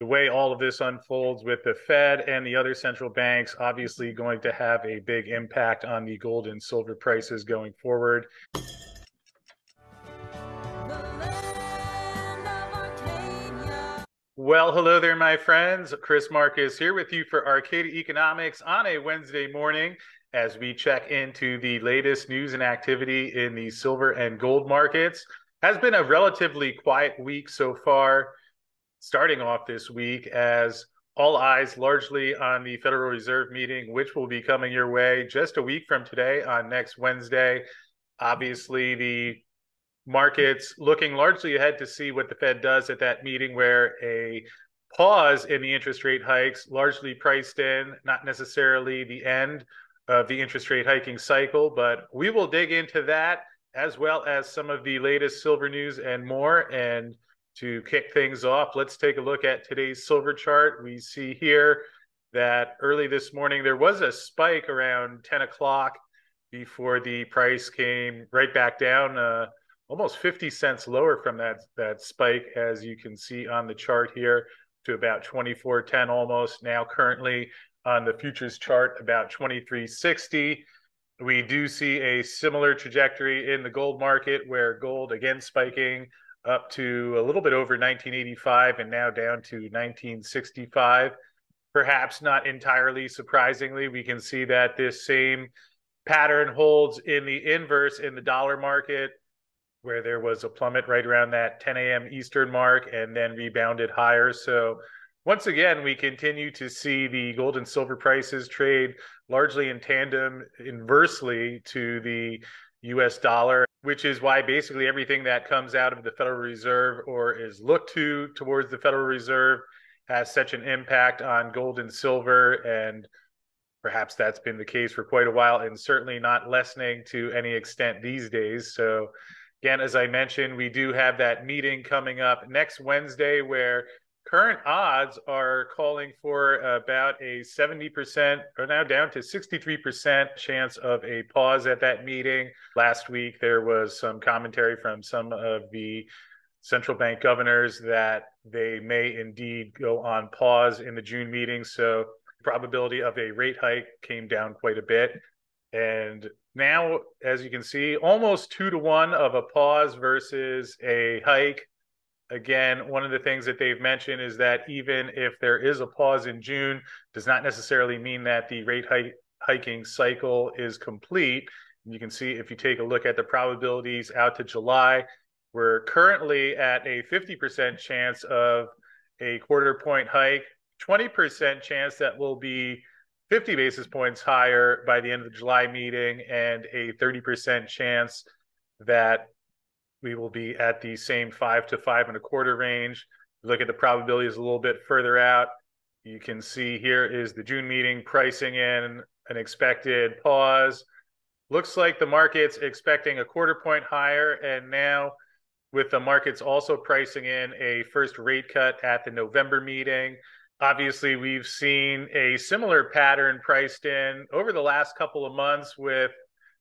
the way all of this unfolds with the Fed and the other central banks, obviously going to have a big impact on the gold and silver prices going forward. Well, hello there, my friends. Chris Marcus here with you for Arcadia Economics on a Wednesday morning as we check into the latest news and activity in the silver and gold markets. Has been a relatively quiet week so far starting off this week as all eyes largely on the Federal Reserve meeting, which will be coming your way just a week from today on next Wednesday. Obviously, the markets looking largely ahead to see what the Fed does at that meeting, where a pause in the interest rate hikes largely priced in, not necessarily the end of the interest rate hiking cycle, but we will dig into that as well as some of the latest silver news and more. And to kick things off, let's take a look at today's silver chart. We see here that early this morning there was a spike around 10 o'clock before the price came right back down, uh, almost 50 cents lower from that that spike, as you can see on the chart here, to about 24.10 almost. Now currently on the futures chart, about 23.60. We do see a similar trajectory in the gold market, where gold again spiking up to a little bit over 1985 and now down to 1965. Perhaps not entirely surprisingly, we can see that this same pattern holds in the inverse in the dollar market, where there was a plummet right around that 10 a.m. Eastern mark and then rebounded higher. So, once again, we continue to see the gold and silver prices trade largely in tandem inversely to the US dollar, which is why basically everything that comes out of the Federal Reserve or is looked to towards the Federal Reserve has such an impact on gold and silver. And perhaps that's been the case for quite a while and certainly not lessening to any extent these days. So, again, as I mentioned, we do have that meeting coming up next Wednesday where current odds are calling for about a 70% or now down to 63% chance of a pause at that meeting. Last week, there was some commentary from some of the central bank governors that they may indeed go on pause in the June meeting. So, probability of a rate hike came down quite a bit. And now, as you can see, almost two to one of a pause versus a hike again, one of the things that they've mentioned is that even if there is a pause in June, does not necessarily mean that the rate hike, hiking cycle is complete. And you can see if you take a look at the probabilities out to July, we're currently at a 50% chance of a quarter point hike, 20% chance that will be 50 basis points higher by the end of the July meeting, and a 30% chance that we will be at the same five to five and a quarter range. Look at the probabilities a little bit further out. You can see here is the June meeting pricing in an expected pause. Looks like the market's expecting a quarter point higher. And now, with the markets also pricing in a first rate cut at the November meeting, obviously we've seen a similar pattern priced in over the last couple of months with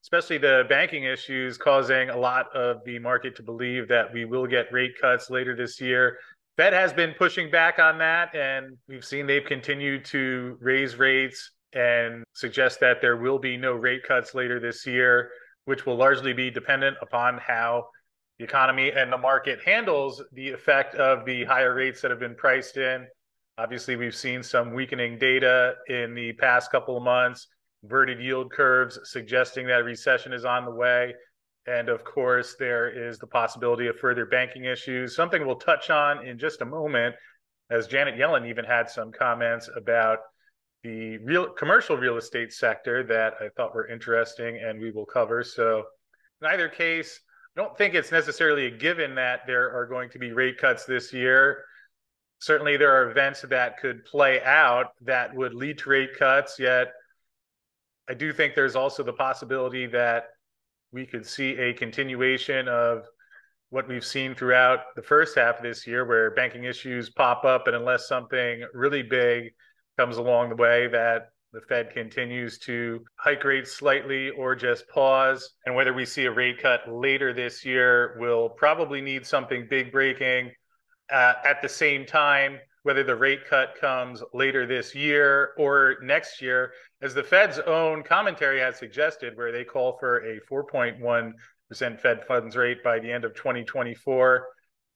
especially the banking issues causing a lot of the market to believe that we will get rate cuts later this year. Fed has been pushing back on that, and we've seen they've continued to raise rates and suggest that there will be no rate cuts later this year, which will largely be dependent upon how the economy and the market handles the effect of the higher rates that have been priced in. Obviously, we've seen some weakening data in the past couple of months inverted yield curves suggesting that a recession is on the way. And of course, there is the possibility of further banking issues, something we'll touch on in just a moment, as Janet Yellen even had some comments about the real commercial real estate sector that I thought were interesting and we will cover. So, in either case, I don't think it's necessarily a given that there are going to be rate cuts this year. Certainly, there are events that could play out that would lead to rate cuts, yet I do think there's also the possibility that we could see a continuation of what we've seen throughout the first half of this year, where banking issues pop up, and unless something really big comes along the way, that the Fed continues to hike rates slightly or just pause. And whether we see a rate cut later this year, will probably need something big breaking. Uh, at the same time, whether the rate cut comes later this year or next year, as the Fed's own commentary has suggested, where they call for a 4.1% Fed funds rate by the end of 2024.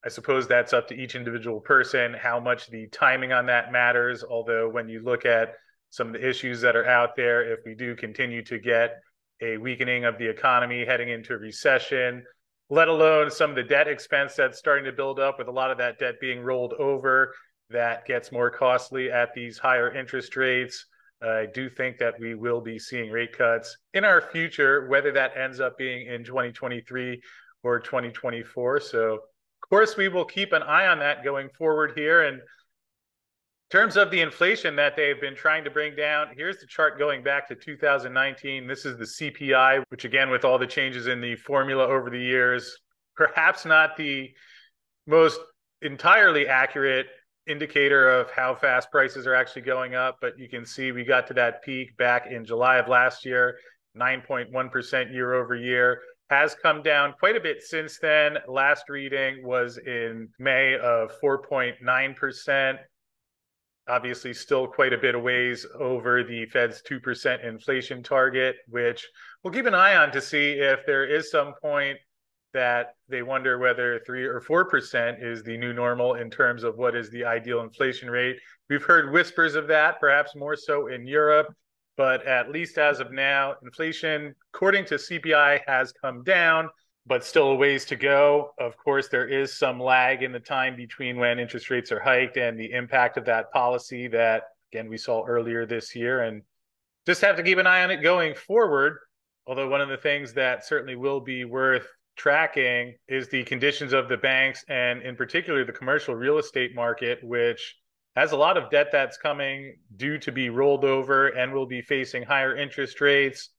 I suppose that's up to each individual person how much the timing on that matters. Although, when you look at some of the issues that are out there, if we do continue to get a weakening of the economy heading into recession, let alone some of the debt expense that's starting to build up with a lot of that debt being rolled over that gets more costly at these higher interest rates. I do think that we will be seeing rate cuts in our future, whether that ends up being in 2023 or 2024. So, of course, we will keep an eye on that going forward here. And in terms of the inflation that they've been trying to bring down, here's the chart going back to 2019. This is the CPI, which, again, with all the changes in the formula over the years, perhaps not the most entirely accurate indicator of how fast prices are actually going up, but you can see we got to that peak back in July of last year, 9.1% year over year. Has come down quite a bit since then. Last reading was in May of 4.9%. Obviously, still quite a bit of ways over the Fed's 2% inflation target, which we'll keep an eye on to see if there is some point that they wonder whether three or four percent is the new normal in terms of what is the ideal inflation rate. We've heard whispers of that, perhaps more so in Europe, but at least as of now, inflation, according to CPI, has come down, but still a ways to go. Of course, there is some lag in the time between when interest rates are hiked and the impact of that policy that, again, we saw earlier this year, and just have to keep an eye on it going forward. Although one of the things that certainly will be worth tracking is the conditions of the banks and in particular the commercial real estate market which has a lot of debt that's coming due to be rolled over and will be facing higher interest rates.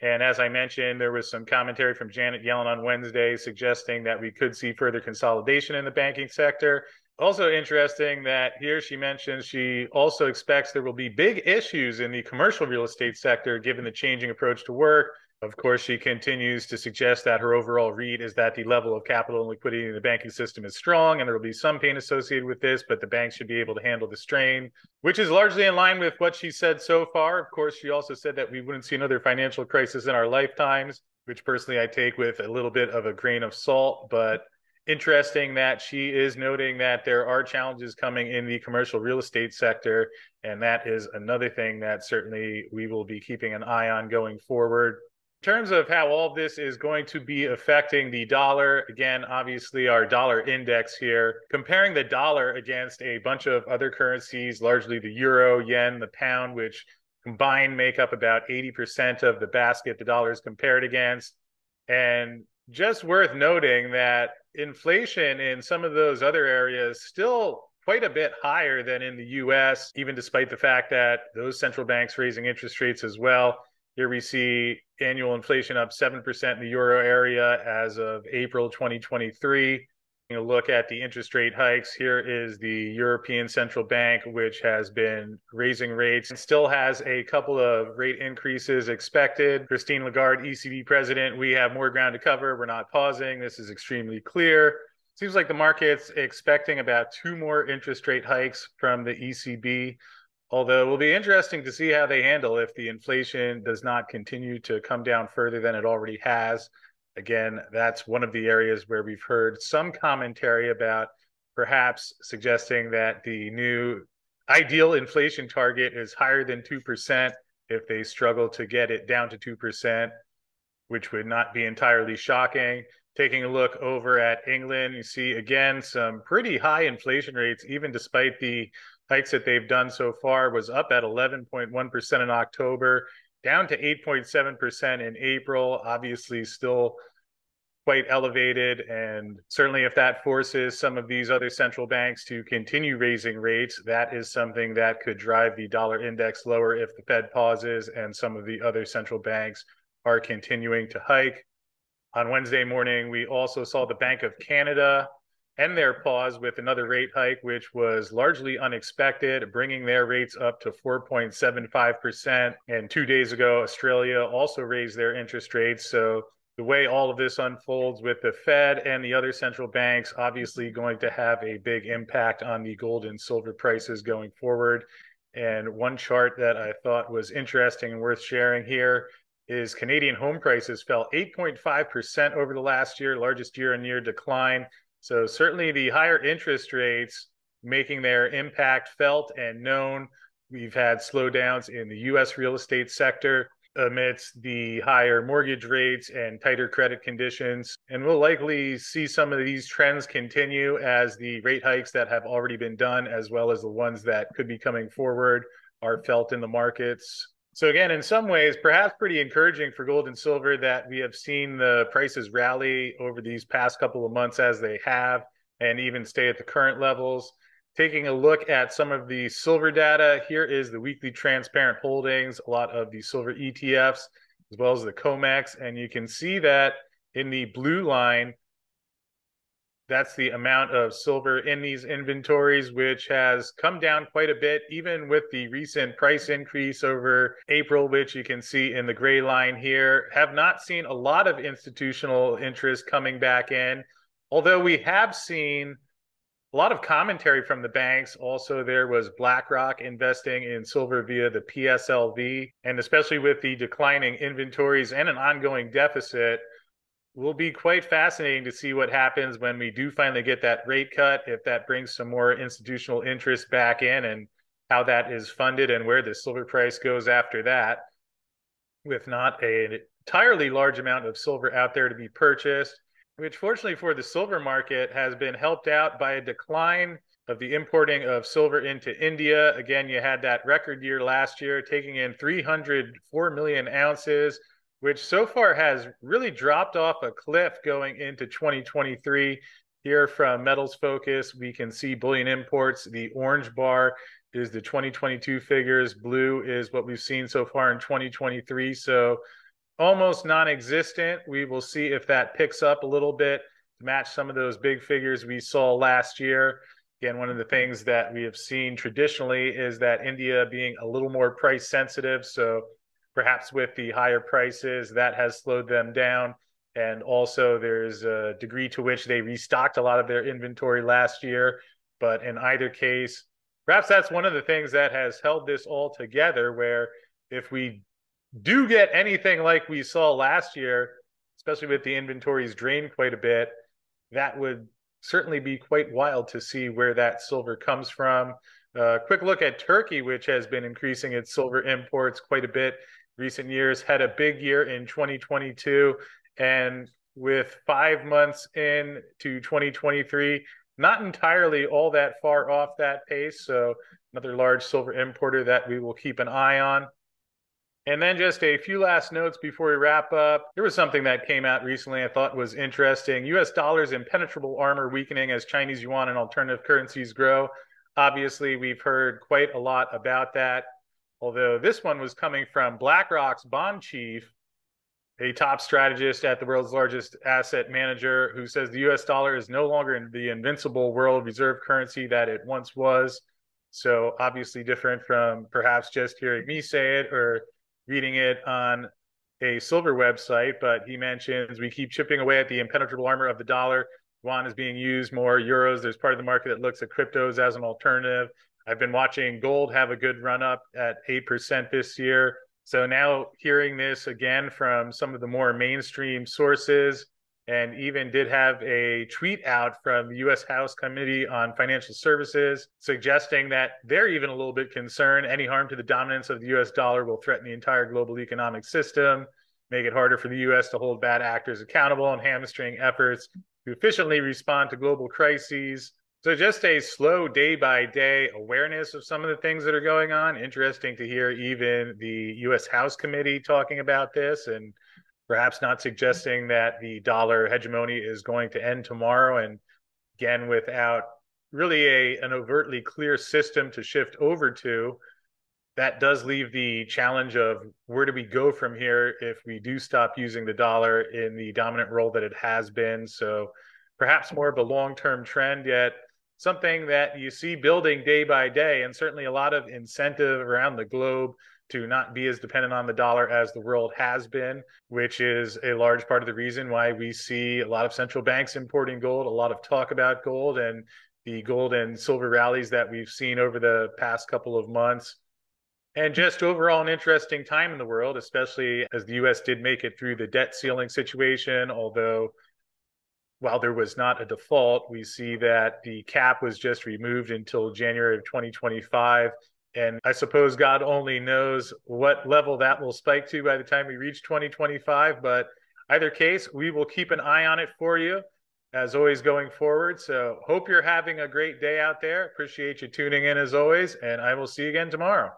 And as i mentioned there was some commentary from janet yellen on wednesday suggesting that we could see further consolidation in the banking sector. Also interesting that here she mentions she also expects there will be big issues in the commercial real estate sector given the changing approach to work of course, she continues to suggest that her overall read is that the level of capital and liquidity in the banking system is strong, and there will be some pain associated with this, but the banks should be able to handle the strain, which is largely in line with what she said so far. Of course, she also said that we wouldn't see another financial crisis in our lifetimes, which personally I take with a little bit of a grain of salt, but interesting that she is noting that there are challenges coming in the commercial real estate sector. And that is another thing that certainly we will be keeping an eye on going forward terms of how all this is going to be affecting the dollar, again, obviously our dollar index here, comparing the dollar against a bunch of other currencies, largely the euro, yen, the pound, which combined make up about 80% of the basket the dollar is compared against. And just worth noting that inflation in some of those other areas still quite a bit higher than in the US, even despite the fact that those central banks raising interest rates as well. Here we see annual inflation up 7% in the euro area as of April 2023. You look at the interest rate hikes. Here is the European Central Bank, which has been raising rates and still has a couple of rate increases expected. Christine Lagarde, ECB president, we have more ground to cover. We're not pausing. This is extremely clear. Seems like the market's expecting about two more interest rate hikes from the ECB. Although it will be interesting to see how they handle if the inflation does not continue to come down further than it already has. Again, that's one of the areas where we've heard some commentary about perhaps suggesting that the new ideal inflation target is higher than 2% if they struggle to get it down to 2%, which would not be entirely shocking. Taking a look over at England, you see again some pretty high inflation rates, even despite the hikes that they've done so far was up at 11.1% in October, down to 8.7% in April. Obviously, still quite elevated. And certainly, if that forces some of these other central banks to continue raising rates, that is something that could drive the dollar index lower if the Fed pauses and some of the other central banks are continuing to hike. On Wednesday morning, we also saw the Bank of Canada end their pause with another rate hike, which was largely unexpected, bringing their rates up to 4.75%. And two days ago, Australia also raised their interest rates. So the way all of this unfolds with the Fed and the other central banks, obviously going to have a big impact on the gold and silver prices going forward. And one chart that I thought was interesting and worth sharing here is Canadian home prices fell 8.5% over the last year, largest year on year decline. So, certainly the higher interest rates making their impact felt and known. We've had slowdowns in the US real estate sector amidst the higher mortgage rates and tighter credit conditions. And we'll likely see some of these trends continue as the rate hikes that have already been done, as well as the ones that could be coming forward, are felt in the markets. So, again, in some ways, perhaps pretty encouraging for gold and silver that we have seen the prices rally over these past couple of months as they have and even stay at the current levels. Taking a look at some of the silver data, here is the weekly transparent holdings, a lot of the silver ETFs, as well as the COMEX. And you can see that in the blue line, that's the amount of silver in these inventories, which has come down quite a bit, even with the recent price increase over April, which you can see in the gray line here. Have not seen a lot of institutional interest coming back in, although we have seen a lot of commentary from the banks. Also, there was BlackRock investing in silver via the PSLV, and especially with the declining inventories and an ongoing deficit, will be quite fascinating to see what happens when we do finally get that rate cut. If that brings some more institutional interest back in, and how that is funded, and where the silver price goes after that, with not an entirely large amount of silver out there to be purchased which fortunately for the silver market has been helped out by a decline of the importing of silver into India. Again, you had that record year last year, taking in 304 million ounces, which so far has really dropped off a cliff going into 2023. Here from Metals Focus, we can see bullion imports. The orange bar is the 2022 figures, blue is what we've seen so far in 2023. So almost non-existent. We will see if that picks up a little bit to match some of those big figures we saw last year. Again, one of the things that we have seen traditionally is that India being a little more price sensitive. So perhaps with the higher prices, that has slowed them down. And also, there's a degree to which they restocked a lot of their inventory last year. But in either case, perhaps that's one of the things that has held this all together. Where if we do get anything like we saw last year, especially with the inventories drained quite a bit, that would certainly be quite wild to see where that silver comes from. Uh, quick look at Turkey, which has been increasing its silver imports quite a bit recent years, had a big year in 2022. And with five months in to 2023, not entirely all that far off that pace. So, another large silver importer that we will keep an eye on. And then just a few last notes before we wrap up. There was something that came out recently I thought was interesting. US dollars impenetrable armor weakening as Chinese yuan and alternative currencies grow. Obviously, we've heard quite a lot about that. Although this one was coming from BlackRock's bond chief, a top strategist at the world's largest asset manager, who says the US dollar is no longer the invincible world reserve currency that it once was. So, obviously, different from perhaps just hearing me say it or reading it on a silver website, but he mentions we keep chipping away at the impenetrable armor of the dollar. Yuan is being used more, euros. There's part of the market that looks at cryptos as an alternative. I've been watching gold have a good run up at 8% this year. So now hearing this again from some of the more mainstream sources, and even did have a tweet out from the U.S. House Committee on Financial Services suggesting that they're even a little bit concerned any harm to the dominance of the U.S. dollar will threaten the entire global economic system, make it harder for the U.S. to hold bad actors accountable, and hamstring efforts to efficiently respond to global crises. So, just a slow day by day awareness of some of the things that are going on. Interesting to hear even the U.S. House Committee talking about this and perhaps not suggesting that the dollar hegemony is going to end tomorrow. And again, without really a an overtly clear system to shift over to, that does leave the challenge of where do we go from here if we do stop using the dollar in the dominant role that it has been. So perhaps more of a long-term trend, yet something that you see building day by day, and certainly a lot of incentive around the globe to not be as dependent on the dollar as the world has been, which is a large part of the reason why we see a lot of central banks importing gold, a lot of talk about gold, and the gold and silver rallies that we've seen over the past couple of months. And just overall, an interesting time in the world, especially as the US did make it through the debt ceiling situation. Although, while there was not a default, we see that the cap was just removed until January of 2025. And I suppose God only knows what level that will spike to by the time we reach 2025. But either case, we will keep an eye on it for you as always going forward. So hope you're having a great day out there. Appreciate you tuning in as always. And I will see you again tomorrow.